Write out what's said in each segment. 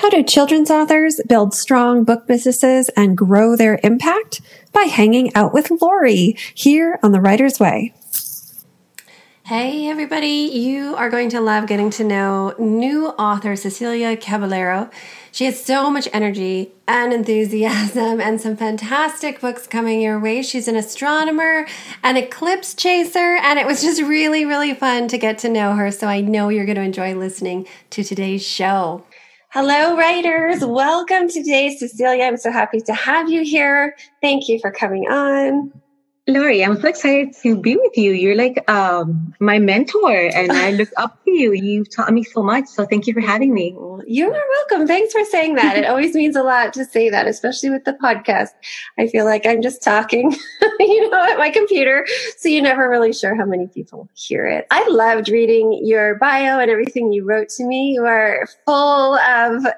How do children's authors build strong book businesses and grow their impact? By hanging out with Laurie here on The Writer's Way. Hey, everybody. You are going to love getting to know new author Cecilia Caballero. She has so much energy and enthusiasm and some fantastic books coming your way. She's an astronomer, an eclipse chaser, and it was just really, really fun to get to know her. So I know you're going to enjoy listening to today's show. Hello, writers. Welcome today, Cecilia. I'm so happy to have you here. Thank you for coming on. Laurie, I'm so excited to be with you. You're like um, my mentor, and I look up to you. You've taught me so much, so thank you for having me. You are welcome. Thanks for saying that. it always means a lot to say that, especially with the podcast. I feel like I'm just talking, you know, at my computer, so you're never really sure how many people hear it. I loved reading your bio and everything you wrote to me. You are full of uh,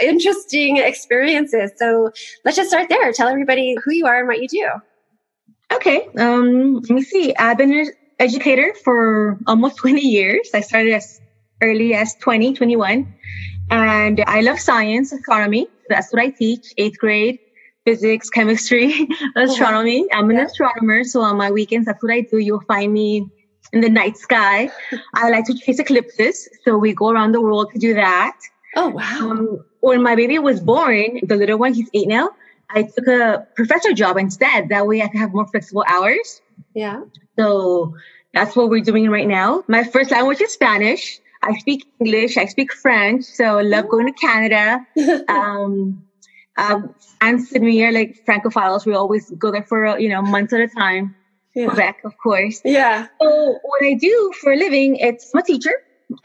interesting experiences. So let's just start there. Tell everybody who you are and what you do. Okay. Um, let me see. I've been an educator for almost 20 years. I started as early as 20, 21. And I love science, astronomy. That's what I teach. Eighth grade, physics, chemistry, astronomy. I'm an yeah. astronomer. So on my weekends, that's what I do. You'll find me in the night sky. I like to chase eclipses. So we go around the world to do that. Oh, wow. Um, when my baby was born, the little one, he's eight now. I took a professor job instead. That way I could have more flexible hours. Yeah. So that's what we're doing right now. My first language is Spanish. I speak English. I speak French. So I love going to Canada. um, um, and Sydney are like Francophiles. We always go there for, you know, months at a time. Yeah. Quebec, of course. Yeah. So what I do for a living, it's I'm a teacher,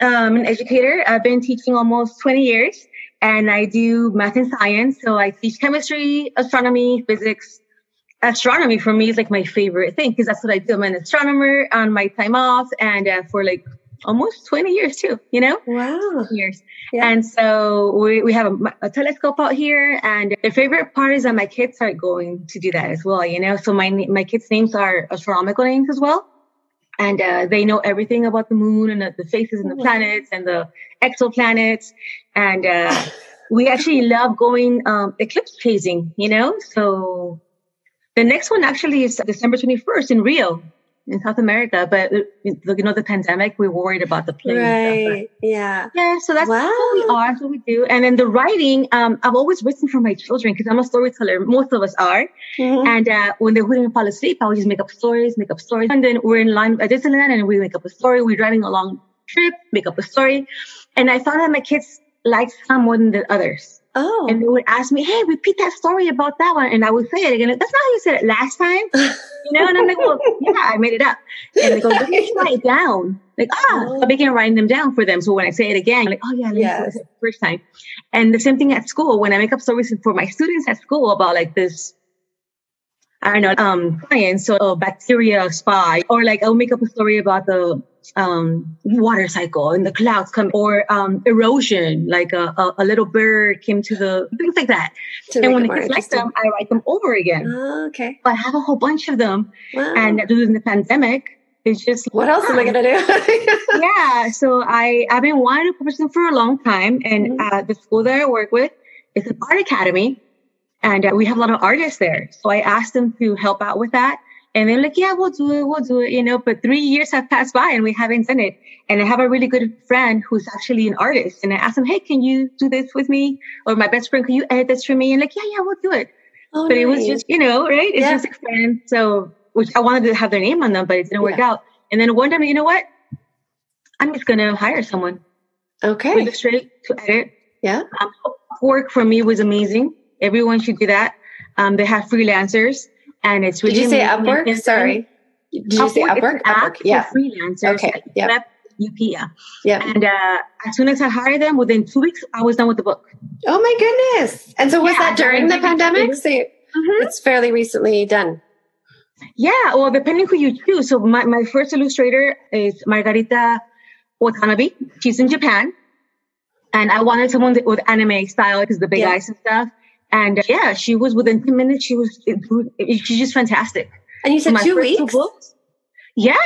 um, an educator. I've been teaching almost 20 years and I do math and science. So I teach chemistry, astronomy, physics. Astronomy for me is like my favorite thing because that's what I do. I'm an astronomer on my time off and uh, for like almost 20 years too, you know? Wow. Years. Yeah. And so we, we have a, a, telescope out here and the favorite part is that my kids are going to do that as well, you know? So my, my kids' names are astronomical names as well. And uh, they know everything about the moon and the, the faces and the oh, planets and the exoplanets. And uh, we actually love going um, eclipse chasing, you know? So the next one actually is December 21st in Rio in South America, but you know the pandemic, We're worried about the plane. Right. Yeah. Yeah. So that's wow. what we are. That's what we do. And then the writing, um, I've always written for my children because I'm a storyteller. Most of us are. Mm-hmm. And uh, when they wouldn't fall asleep, I would just make up stories, make up stories. And then we're in line at Disneyland and we make up a story. We're driving a long trip, make up a story. And I found that my kids liked some more than the others. Oh. And they would ask me, hey, repeat that story about that one. And I would say it again. That's not how you said it last time. You know? And I'm like, well, yeah, I made it up. And they go, let me write it down. Like, ah, oh. I began writing them down for them. So when I say it again, I'm like, oh yeah, yes. first time. And the same thing at school. When I make up stories for my students at school about like this I don't know, um, science, so bacteria spy, or like I'll make up a story about the um, water cycle and the clouds come, or um, erosion, like a, a, a, little bird came to the things like that. To and when it gets like them, I write them over again. Oh, okay. I have a whole bunch of them, wow. and during the pandemic, it's just what else am I gonna do? yeah, so I I've been wanting to publish them for a long time, and mm-hmm. uh, the school that I work with is an art academy, and uh, we have a lot of artists there. So I asked them to help out with that. And they're like, yeah, we'll do it. We'll do it. You know, but three years have passed by and we haven't done it. And I have a really good friend who's actually an artist. And I asked him, Hey, can you do this with me? Or my best friend, can you edit this for me? And like, yeah, yeah, we'll do it. Oh, but nice. it was just, you know, right? It's yeah. just a friend. So, which I wanted to have their name on them, but it didn't work yeah. out. And then one time, you know what? I'm just going to hire someone. Okay. With straight to edit. Yeah. Um, work for me was amazing. Everyone should do that. Um, they have freelancers, and it's really. Did you say Upwork? Sorry. Did you Upwork, say Upwork? Upwork, yeah. freelancers. Okay. Yeah. UP, yeah. And uh, as soon as I hired them, within two weeks, I was done with the book. Oh my goodness! And so was yeah, that during the pandemic? So mm-hmm. it's fairly recently done. Yeah, well, depending who you choose. So my, my first illustrator is Margarita Watanabe. She's in Japan. And I wanted someone with anime style because the big yeah. eyes and stuff. And uh, yeah, she was within 10 minutes. She was, she's just fantastic. And you said two weeks? Two Yeah.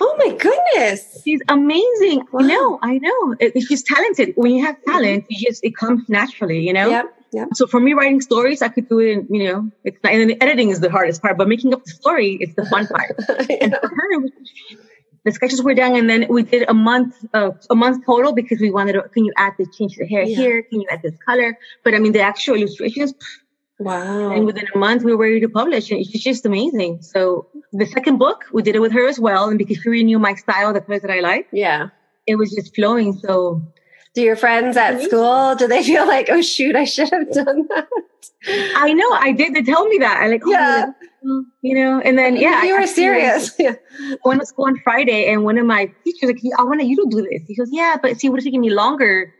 Oh my goodness. She's amazing. Wow. I know. I know. It, she's talented. When you have talent, you just it comes naturally. You know. Yep. Yep. So for me, writing stories, I could do it. In, you know, it's not, and the editing is the hardest part, but making up the story is the fun part. and for her, the sketches were done, and then we did a month, uh, a month total because we wanted to. Can you add the change the hair yeah. here? Can you add this color? But I mean, the actual illustrations. Wow! And within a month, we were ready to publish, and it's just amazing. So the second book, we did it with her as well, and because she really knew my style, the colors that I like. Yeah. It was just flowing. So do your friends at school do they feel like oh shoot i should have done that i know i did they tell me that i like oh, yeah you know and then yeah you were serious yeah went to school on friday and one of my teachers like i want you to do this he goes yeah but see it would have taken me longer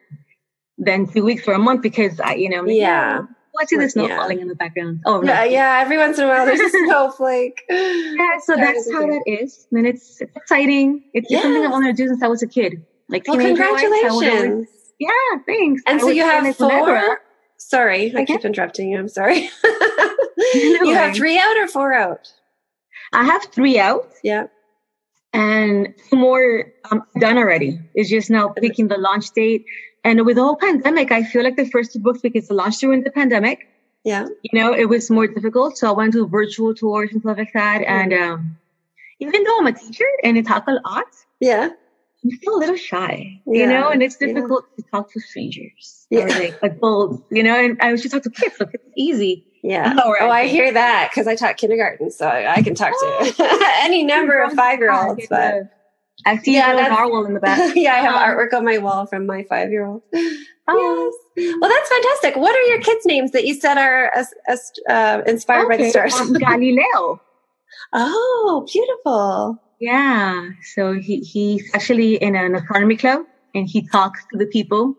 than two weeks or a month because i you know like, yeah oh, I see the snow yeah. falling in the background. Oh, yeah, yeah. Every once in a while, there's a snowflake. yeah, so that's how that is. And it's, it's exciting. It's, yes. something I wanted to do since I was a kid. Like well, congratulations. yeah, thanks. And I so you have four. Sorry, I keep interrupting you. I'm sorry. you have three out or four out? I have three out. Yeah. And two more um, done already. It's just now picking the launch date. And with the whole pandemic, I feel like the first two books, because the launch during the pandemic, yeah, you know, it was more difficult. So I went to virtual tours and stuff like that. Mm-hmm. And um, even though I'm a teacher and I talk a lot, yeah, I'm still a little shy, yeah. you know, and it's difficult yeah. to talk to strangers yeah. like adults, you know, and I should talk to kids, so it's easy. Yeah. Oh, I, I hear that because I taught kindergarten, so I can talk to any number of five year olds. But I see yeah, a narwhal in the back. yeah, I have um, artwork on my wall from my five year old. Oh. Yes. Well, that's fantastic. What are your kids' names that you said are uh, inspired okay. by the stars? Um, Galileo. oh, beautiful. Yeah. So he, he's actually in an astronomy club and he talks to the people.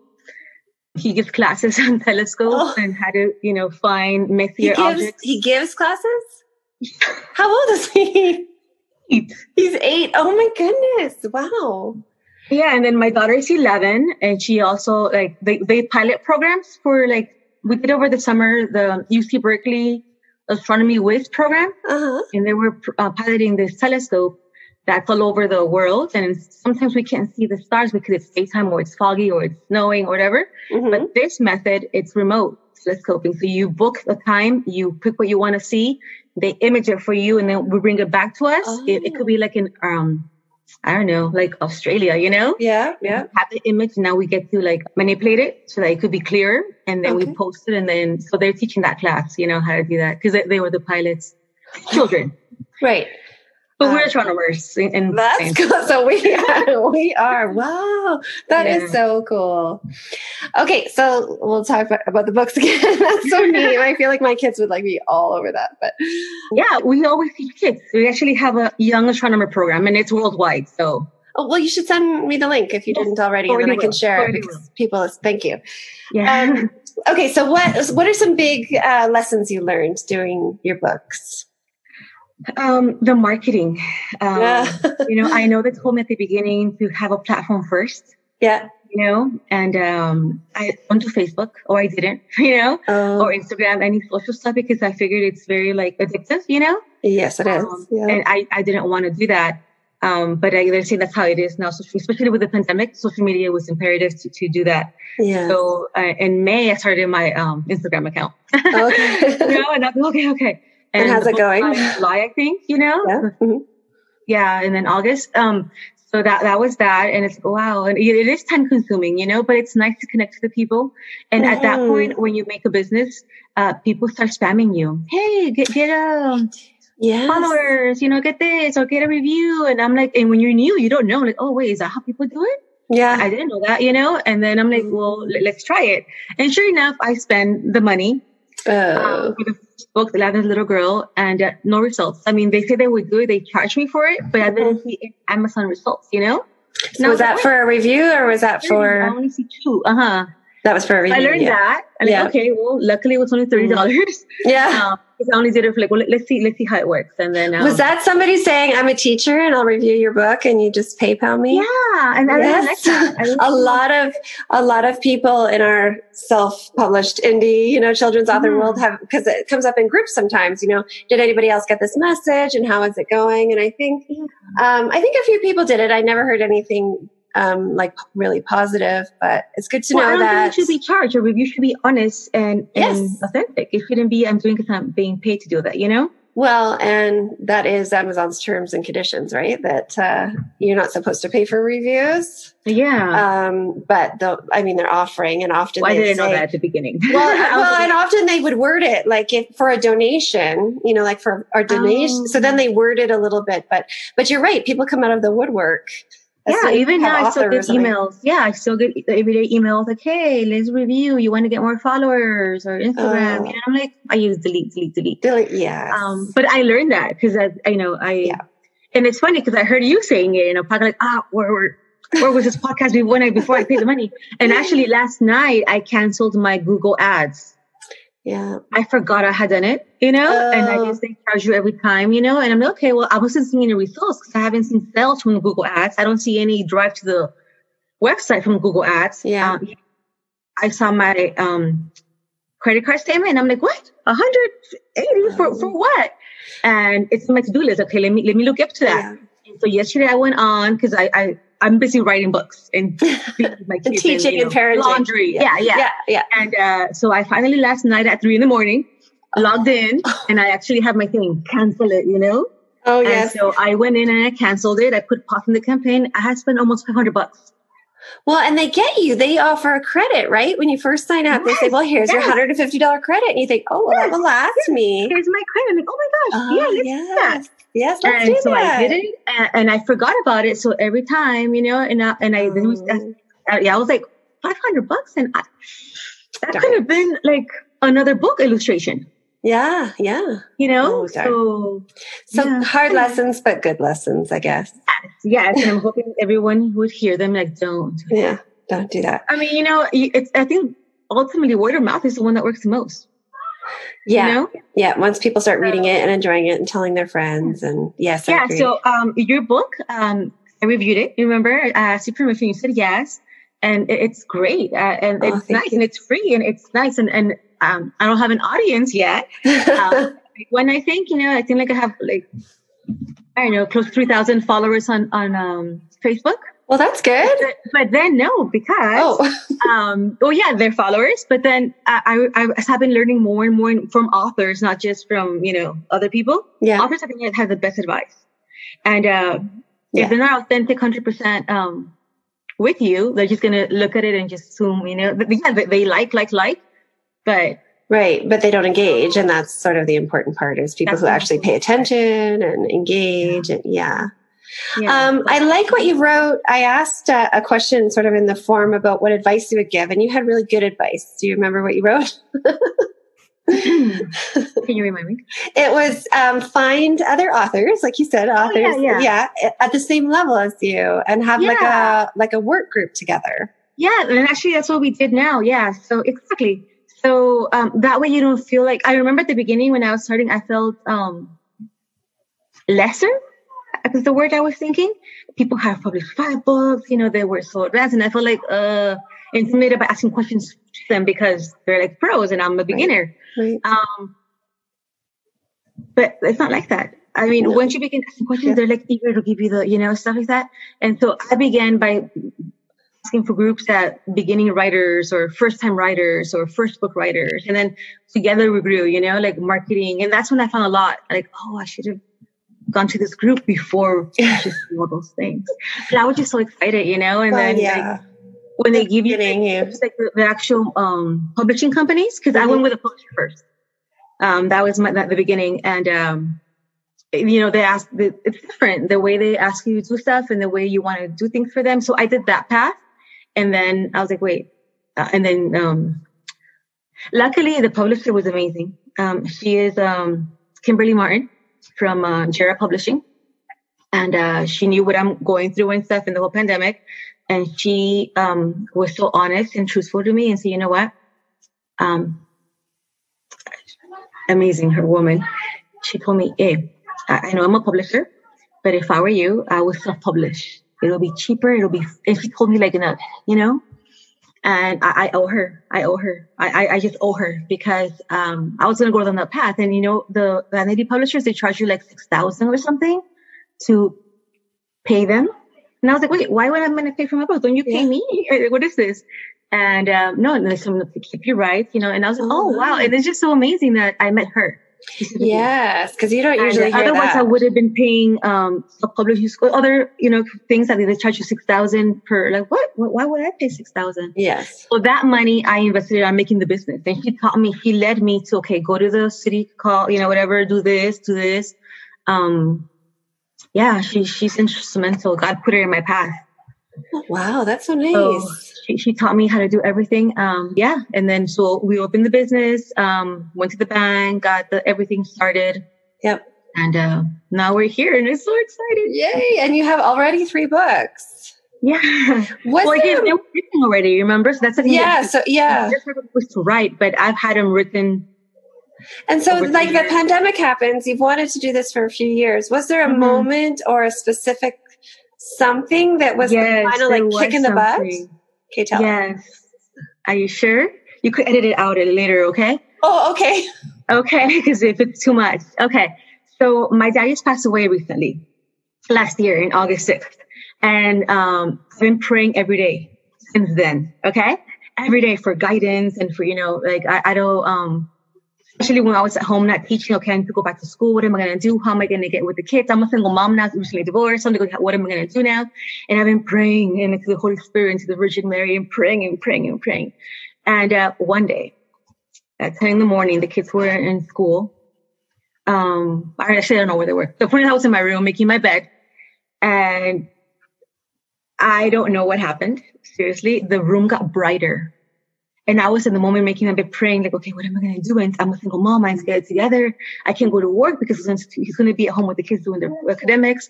He gives classes on telescopes oh. and how to, you know, find messier he gives, objects. He gives classes? How old is he? Eight. He's eight. Oh my goodness. Wow. Yeah. And then my daughter is 11 and she also like, they, they pilot programs for like, we did over the summer, the UC Berkeley astronomy WIS program. Uh-huh. And they were uh, piloting this telescope that's all over the world. And sometimes we can't see the stars because it's daytime or it's foggy or it's snowing or whatever. Mm-hmm. But this method, it's remote telescoping. So you book a time, you pick what you want to see, they image it for you, and then we bring it back to us. Oh. It, it, could be like in, um, I don't know, like Australia, you know? Yeah, yeah. We have the image. Now we get to like manipulate it so that it could be clearer. And then okay. we post it. And then, so they're teaching that class, you know, how to do that because they, they were the pilots, children. right. But we're astronomers. In, that's cool. So we are, we are. Wow. that yeah. is so cool. Okay. So we'll talk about, about the books again. that's so neat. I feel like my kids would like be all over that, but yeah, we always teach kids. We actually have a young astronomer program and it's worldwide. So Oh, well, you should send me the link if you didn't already, and then I can share it because people. Thank you. Yeah. Um, okay, so what what are some big uh, lessons you learned doing your books? Um, the marketing. Um, yeah. you know, I know they told me at the beginning to have a platform first. Yeah. You know, and um, I went to Facebook, or I didn't, you know, oh. or Instagram, any social stuff because I figured it's very like addictive, you know. Yes, it is. Um, yeah. And I, I didn't want to do that. Um, but I, they're saying that's how it is now. So especially with the pandemic, social media was imperative to, to do that. Yeah. So uh, in May, I started my um, Instagram account. Okay. you know, and I'm okay, okay. And, how's it going? July, I think, you know? Yeah. Mm-hmm. Yeah. And then August. Um, so that, that was that. And it's, wow. And it is time consuming, you know, but it's nice to connect to the people. And mm-hmm. at that mm-hmm. point, when you make a business, uh, people start spamming you. Hey, get, get, um, yes. followers, you know, get this or get a review. And I'm like, and when you're new, you don't know, like, oh, wait, is that how people do it? Yeah. I didn't know that, you know? And then I'm like, well, let's try it. And sure enough, I spend the money uh, for the book, The Latin Little Girl, and uh, no results. I mean, they say they would do it, they charge me for it, but I didn't see Amazon results, you know? So was that for a review or was that for? I only see two. Uh huh. That was very. I learned yeah. that. And yeah. Like, okay, well, luckily it was only thirty dollars. Mm-hmm. Yeah. Um, I only did it for like, well, let's see, let's see how it works. And then um, was that somebody saying, "I'm a teacher and I'll review your book," and you just PayPal me? Yeah, and I yes. like a lot of a lot of people in our self-published indie, you know, children's author mm. world have because it comes up in groups sometimes. You know, did anybody else get this message, and how is it going? And I think, um, I think a few people did it. I never heard anything um, like really positive, but it's good to well, know that you should be charged. A review should be honest and, yes. and authentic. It shouldn't be I'm doing because I'm being paid to do that. You know. Well, and that is Amazon's terms and conditions, right? That uh, you're not supposed to pay for reviews. Yeah. Um, but the, I mean, they're offering, and often well, I didn't say, know that at the beginning. well, well, and often they would word it like if for a donation, you know, like for our donation. Oh. So then they word it a little bit, but but you're right. People come out of the woodwork yeah, even now I still get emails. Yeah, I still get everyday emails like, "Hey, let's review. You want to get more followers or Instagram?" Uh, I'm like, I use delete, delete, delete. Delete, yeah. Um, but I learned that because I, I know I, yeah. and it's funny because I heard you saying it in a podcast like, ah, where, where, where was this podcast I before I paid the money? And actually, last night I canceled my Google Ads. Yeah. I forgot I had done it, you know, oh. and I just they charge you every time, you know, and I'm like, okay, well, I wasn't seeing any results because I haven't seen sales from Google Ads. I don't see any drive to the website from Google Ads. Yeah. Um, I saw my um, credit card statement and I'm like, what? 180 for, for what? And it's my to-do list. Okay, let me let me look up to that. Yeah. So yesterday I went on because I, I I'm busy writing books and my kids teaching and, you know, parenting. Laundry. Yeah, yeah, yeah. yeah. And uh, so I finally last night at three in the morning logged in and I actually have my thing cancel it, you know? Oh, yes. And so I went in and I canceled it. I put pause in the campaign. I had spent almost 500 bucks. Well, and they get you. They offer a credit, right? When you first sign up, yes, they say, "Well, here's yes. your hundred and fifty dollar credit," and you think, "Oh, well, yes, that will last me." Here's my credit. I'm like, "Oh my gosh, oh, yeah, yes. Yes, let's and do so that. I did it, and, and, I forgot about it. So every time, you know, and I, and I, was, uh, yeah, I was like five hundred bucks, and I, that darn. could have been like another book illustration. Yeah, yeah. You know, oh, so so yeah. hard lessons, but good lessons, I guess. Yes, and I'm hoping everyone would hear them. Like, don't. Yeah, don't do that. I mean, you know, it's. I think ultimately word of mouth is the one that works the most. Yeah. You know? Yeah. Once people start reading it and enjoying it and telling their friends and yes. Yeah. So, um, your book, um, I reviewed it. You remember, I asked you. You said yes. And it's great. Uh, and oh, it's nice you. and it's free and it's nice. And, and, um, I don't have an audience yet. um, when I think, you know, I think like I have like, I don't know, close to 3,000 followers on, on, um, Facebook. Well, that's good. But, but then no, because oh, um, oh yeah, they're followers. But then I, I, I have been learning more and more from authors, not just from you know other people. Yeah, authors I think have the best advice, and uh, yeah. if they're not authentic, hundred percent um, with you, they're just gonna look at it and just assume you know yeah they, they like like like, but Right, but they don't engage, and that's sort of the important part is people who actually pay attention and engage, yeah. and yeah. Yeah. Um, I like what you wrote. I asked uh, a question sort of in the form about what advice you would give, and you had really good advice. Do you remember what you wrote? Can you remind me? It was um, find other authors, like you said, authors, oh, yeah, yeah. yeah, at the same level as you, and have like a like a work group together. Yeah, and actually, that's what we did now. Yeah, so exactly. So um, that way, you don't feel like I remember at the beginning when I was starting, I felt um, lesser because the word I was thinking. People have published five books, you know, they were so advanced, and I felt like uh intimidated by asking questions to them because they're like pros and I'm a beginner. Right. Right. Um, but it's not like that. I mean, no. once you begin asking questions, yeah. they're like eager to give you the, you know, stuff like that. And so I began by asking for groups that beginning writers or first time writers or first book writers. And then together we grew, you know, like marketing. And that's when I found a lot like, oh, I should have gone to this group before just all those things. But I was just so excited, you know, and oh, then yeah. like, when they give you it's like the, the, actual um, publishing companies, because mm-hmm. I went with a publisher first. Um, that was my, at the beginning. And, um, you know, they ask, it's different the way they ask you to do stuff and the way you want to do things for them. So I did that path. And then I was like, wait. Uh, and then, um, luckily the publisher was amazing. Um, she is, um, Kimberly Martin from uh, Jera Publishing. And uh, she knew what I'm going through and stuff in the whole pandemic. And she um, was so honest and truthful to me and said, you know what? Um, amazing, her woman. She told me, hey, I, know I'm a publisher, but if I were you, I would self-publish. It'll be cheaper. It'll be, and she told me like, you know, and I, I, owe her. I owe her. I, I, just owe her because um, I was gonna go down that path. And you know, the vanity publishers they charge you like six thousand or something to pay them. And I was like, wait, why would I gonna pay for my book? Don't you pay yeah. me? What is this? And um, no, and there's someone to keep your rights, you know. And I was like, oh, oh wow, and it's just so amazing that I met her. Yes, because you don't usually. otherwise, that. I would have been paying um a publishing school, other you know things that they charge you six thousand per. Like what? Why would I pay six thousand? Yes. So that money I invested on making the business, and he taught me. He led me to okay, go to the city, call you know whatever, do this, do this. Um, yeah, she she's instrumental. God put her in my path. Wow, that's so nice. So she, she taught me how to do everything. Um, yeah. And then so we opened the business, um, went to the bank, got the everything started. Yep. And uh, now we're here and it's so exciting. Yay. And you have already three books. Yeah. What's well, I did, they were written already, remember? So that's the thing. Yeah. So yeah. Just was to write, but I've had them written and so, like the pandemic happens, you've wanted to do this for a few years. Was there a mm-hmm. moment or a specific something that was yes, the final like kick in the butt? Tell Yes. Are you sure? You could edit it out later, okay? Oh, okay. Okay, because if it's too much. Okay. So my dad just passed away recently, last year in August 6th. And um, I've been praying every day since then, okay? Every day for guidance and for, you know, like I, I don't um especially when I was at home not teaching, okay, I need to go back to school. What am I going to do? How am I going to get with the kids? I'm a single mom now, recently divorced. I'm going what am I going to do now? And I've been praying and to the Holy Spirit and to the Virgin Mary and praying and praying and praying. And uh, one day at 10 in the morning, the kids were in school. Um, I actually don't know where they were. The point is I was in my room making my bed and I don't know what happened. Seriously, the room got brighter and I was in the moment making a bit praying, like, okay, what am I going to do? And I'm a single mom. I need to get it together. I can't go to work because he's going to be at home with the kids doing their academics.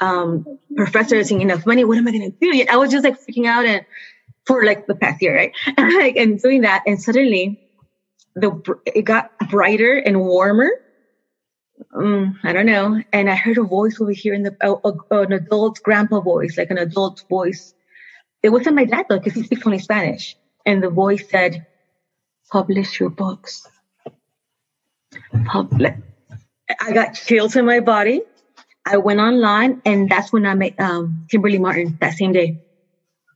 Um, professor isn't enough money. What am I going to do? And I was just like freaking out and for like the past year, right? And like, and doing that. And suddenly the, it got brighter and warmer. Um, I don't know. And I heard a voice over here in the, uh, an adult grandpa voice, like an adult voice. It wasn't my dad though, because he speaks only Spanish and the voice said, publish your books. Public. I got chills in my body. I went online and that's when I met um, Kimberly Martin that same day.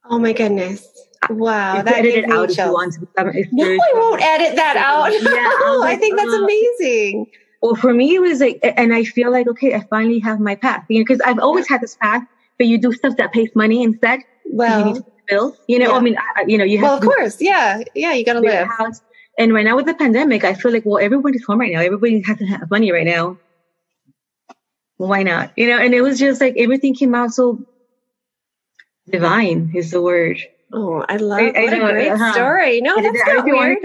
Oh my goodness. Wow. You that edit it out if you want to. No, I won't edit that out. yeah, I, think that's uh, amazing. Well, for me, it was like, and I feel like, okay, I finally have my path. You know, because I've always had this path, but you do stuff that pays money instead. Well, bills. You know, yeah. I mean, I, you know, you have. Well, of course, yeah, yeah, you got to live. House. And right now with the pandemic, I feel like well, everybody's home right now. Everybody has to have money right now. Why not? You know, and it was just like everything came out so divine is the word. Oh, I love I, I know, a great uh-huh. story. No, that's not weird.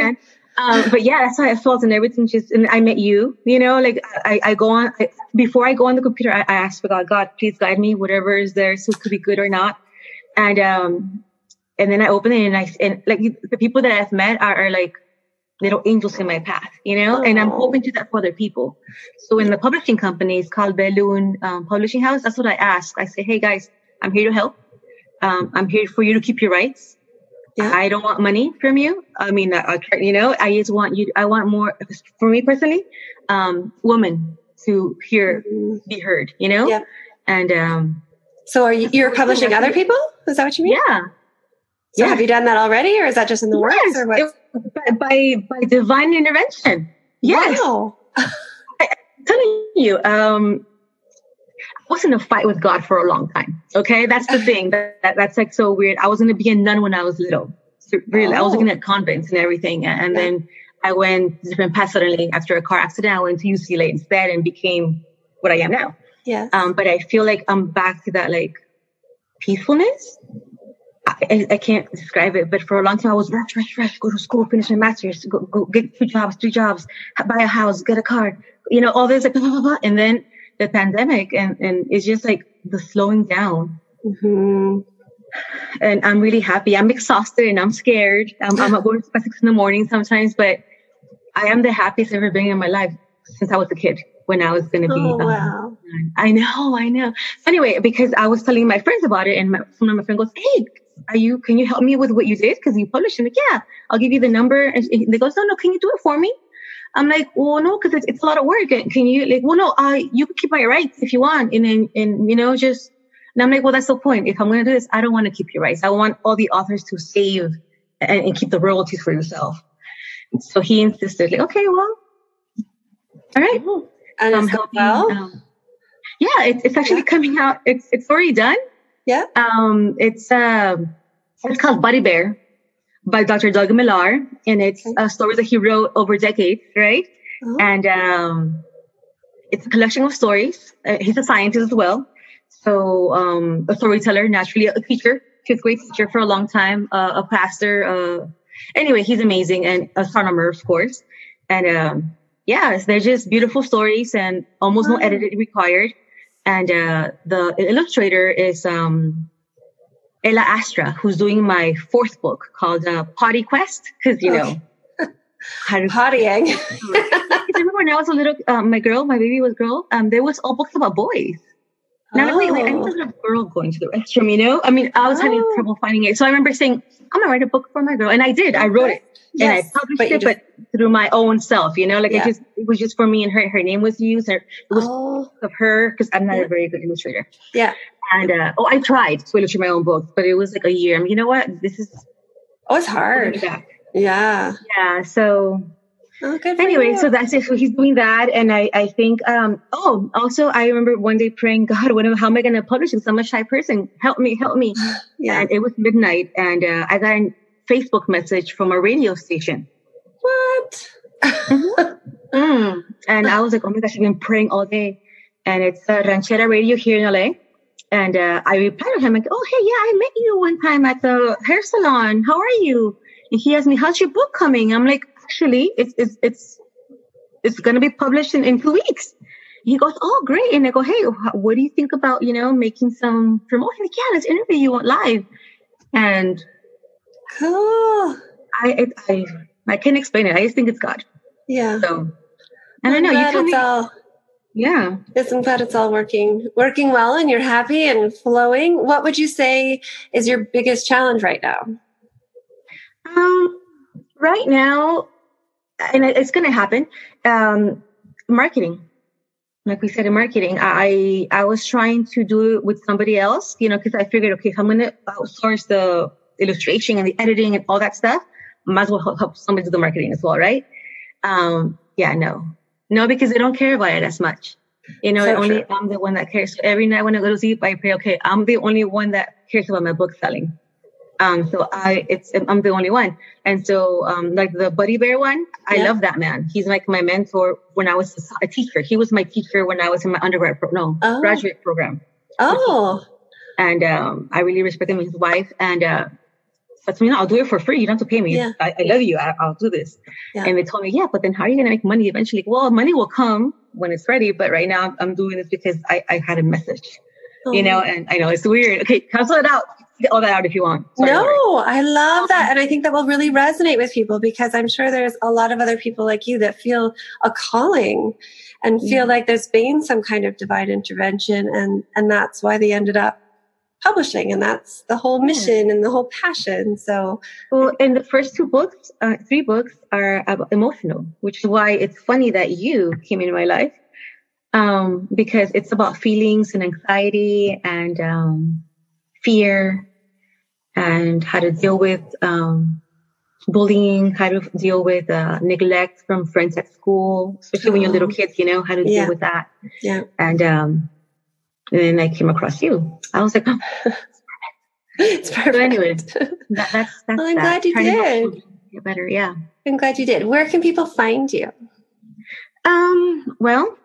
Um, but yeah, that's how I felt, and everything just. And I met you. You know, like I, I go on I, before I go on the computer. I, I ask for God, God, please guide me, whatever is there, so it could be good or not. And um, and then I open it and I and like the people that I've met are, are like little angels in my path, you know, and I'm hoping to that for other people. So in the publishing company, it's called Belle Lune um, Publishing House. That's what I ask. I say, hey guys, I'm here to help. Um, I'm here for you to keep your rights. Yeah. I don't want money from you. I mean, I, you know, I just want you. I want more for me personally. Um, women to hear, mm-hmm. be heard. You know. Yeah. And um. So are you? You're publishing other people? Is that what you mean? Yeah. So yeah. have you done that already, or is that just in the works? Yes, or what? By, by, by divine intervention. Yes. Wow. I, am telling you, um, I was in a fight with God for a long time. Okay, that's the thing. That, that that's like so weird. I was going to be a nun when I was little. So really, oh. I was looking at convents and everything, and, yeah. then I went different paths suddenly after a car accident. I went to UCLA instead and became what I am now. Yeah. Um, but I feel like I'm back to that like peacefulness I, I, can't describe it, but for a long time I was rush, rush, rush, go to school, finish my master's, go, go get two jobs, three jobs, buy a house, get a car, you know, all this, like, blah, blah, blah. and then the pandemic, and, and it's just like the slowing down. Mm-hmm. and I'm really happy. I'm exhausted and I'm scared. I'm, I'm at work at six in the morning sometimes, but I am the happiest I've ever been in my life since I was a kid when I was going to be. Oh, um, wow. I know, I know. So anyway, because I was telling my friends about it and my, one of my friends goes, Hey, are you, can you help me with what you did? Cause you published it. Like, yeah, I'll give you the number. And they goes, no, no, can you do it for me? I'm like, well, no, cause it's, it's a lot of work. Can you like, well, no, uh, you can keep my rights if you want. And then, and you know, just, and I'm like, well, that's the point. If I'm going to do this, I don't want to keep your rights. I want all the authors to save and, and keep the royalties for yourself. So he insisted, like, okay, well, all right. And um, helping, well? Um, yeah, it's, it's actually yeah. coming out. It's it's already done. Yeah. Um, it's um, it's called Buddy Bear by Dr. Doug Millar, and it's okay. uh, stories that he wrote over decades, right? Uh-huh. And um, it's a collection of stories. Uh, he's a scientist as well, so um, a storyteller, naturally a teacher. fifth grade teacher for a long time, uh, a pastor. Uh, anyway, he's amazing and astronomer, of course. And um, yeah, they're just beautiful stories and almost no editing required. And uh, the illustrator is um, Ella Astra, who's doing my fourth book called uh, Potty Quest, because you know. How to pottying. remember when I was a little, um, my girl, my baby was girl. Um, there was all books about boys. Now, oh. wait, I need a girl going to the restroom. You know, I mean, I was oh. having trouble finding it, so I remember saying, "I'm gonna write a book for my girl," and I did. I wrote it yes, and I published but it, just, but through my own self, you know, like yeah. it just, it was just for me and her, her name was used, or it was oh. of her, because I'm not yeah. a very good illustrator. Yeah. And, uh, oh, I tried to illustrate my own books, but it was like a year. I mean, you know what? This is, oh, it's hard. Yeah. Yeah. So, Oh, anyway, so that's it. So he's doing that, and I, I think, um, oh, also I remember one day praying, God, what, how am I going to publish this? I'm a shy person. Help me, help me. yeah. And it was midnight, and uh, I got a Facebook message from a radio station. What? mm. And I was like, oh my gosh, I've been praying all day. And it's uh, Ranchera Radio here in LA. And uh, I replied to him, like, oh, hey, yeah, I met you one time at the hair salon. How are you? And he asked me, how's your book coming? I'm like, actually, it's, it's, it's, it's going to be published in, in two weeks. He goes, oh, great. And I go, hey, what do you think about, you know, making some promotion? Like, yeah, let's interview you on live. And Cool. I, it, I, I can't explain it. I just think it's God. Yeah. So, and I know you tell me. All, yeah. Yes, I'm glad it's all working, working well, and you're happy and flowing. What would you say is your biggest challenge right now? Um, right now, and it's going to happen. Um, marketing like we said in marketing, I I was trying to do it with somebody else, you know, because I figured, okay, if I'm going to outsource the illustration and the editing and all that stuff, might as well help, help somebody do the marketing as well, right? Um, yeah, no, no, because they don't care about it as much. You know, so only true. I'm the one that cares. So every night when I go to sleep, I pray, okay, I'm the only one that cares about my book selling. Um, so I, it's, I'm the only one. And so, um, like the Buddy Bear one, I yeah. love that man. He's like my mentor when I was a teacher. He was my teacher when I was in my undergrad, pro- no, oh. graduate program. Oh. And, um, I really respect him, his wife. And, uh, that's me. I'll do it for free. You don't have to pay me. Yeah. I, I love you. I, will do this. Yeah. And they told me, yeah, but then how are you going to make money eventually? Well, money will come when it's ready. But right now I'm doing this because I, I had a message, oh. you know, and I know it's weird. Okay. Cancel it out. All that out if you want. Sorry, no, sorry. I love that. And I think that will really resonate with people because I'm sure there's a lot of other people like you that feel a calling and feel yeah. like there's been some kind of divine intervention. And, and that's why they ended up publishing and that's the whole mission and the whole passion so well and the first two books uh, three books are emotional which is why it's funny that you came into my life um, because it's about feelings and anxiety and um, fear and how to deal with um, bullying how to deal with uh, neglect from friends at school especially oh. when you're little kids you know how to deal yeah. with that yeah and um, and then I came across you. I was like, oh, it's perfect. So anyway, that, that's that's. Well, I'm that. glad you did. Get better, yeah. I'm glad you did. Where can people find you? Um. Well,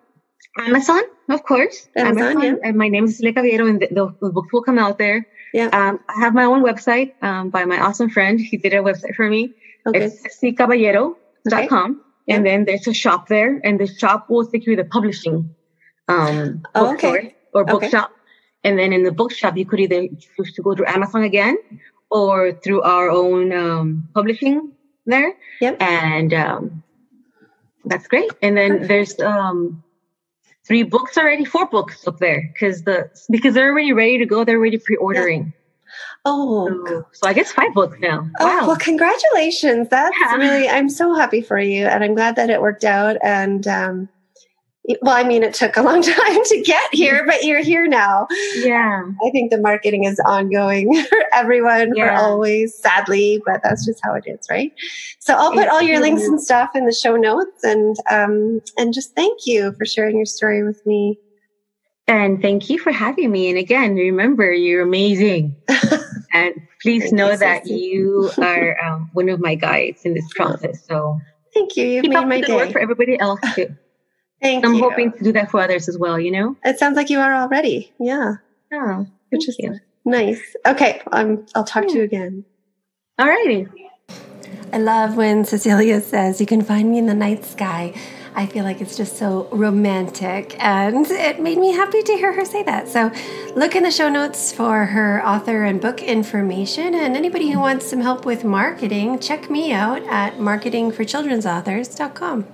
Amazon, of course. Amazon, Amazon yeah. And my name is Cecilia Caballero, and the, the, the, books will come out there. Yeah. Um, I have my own website um, by my awesome friend. He did a website for me. Okay. It's ccaballero.com. Okay. And then there's a shop there, and the shop will take you the publishing um, oh, okay or bookshop. Okay. And then in the bookshop, you could either choose to go through Amazon again or through our own um, publishing there. Yep. And um, that's great. And then there's um, three books already, four books up there because the because they're already ready to go. They're already pre-ordering. Yeah. Oh, so, so, I guess five books now. Oh, wow. well, congratulations. That's yeah. really, I'm so happy for you. And I'm glad that it worked out. And, um, well, I mean, it took a long time to get here, but you're here now. Yeah. I think the marketing is ongoing for everyone yeah. for always, sadly, but that's just how it is, right? So I'll put all your links and stuff in the show notes and, um, and just thank you for sharing your story with me. And thank you for having me. And again, remember, you're amazing. and please know that you are um, one of my guides in this process. So thank you. You've made my day. Work for everybody else too. Thank I'm you. hoping to do that for others as well, you know? It sounds like you are already. Yeah. Oh, which is you. nice. Okay. Um, I'll talk to you again. All righty. I love when Cecilia says, You can find me in the night sky. I feel like it's just so romantic, and it made me happy to hear her say that. So, look in the show notes for her author and book information. And anybody who wants some help with marketing, check me out at marketingforchildrensauthors.com.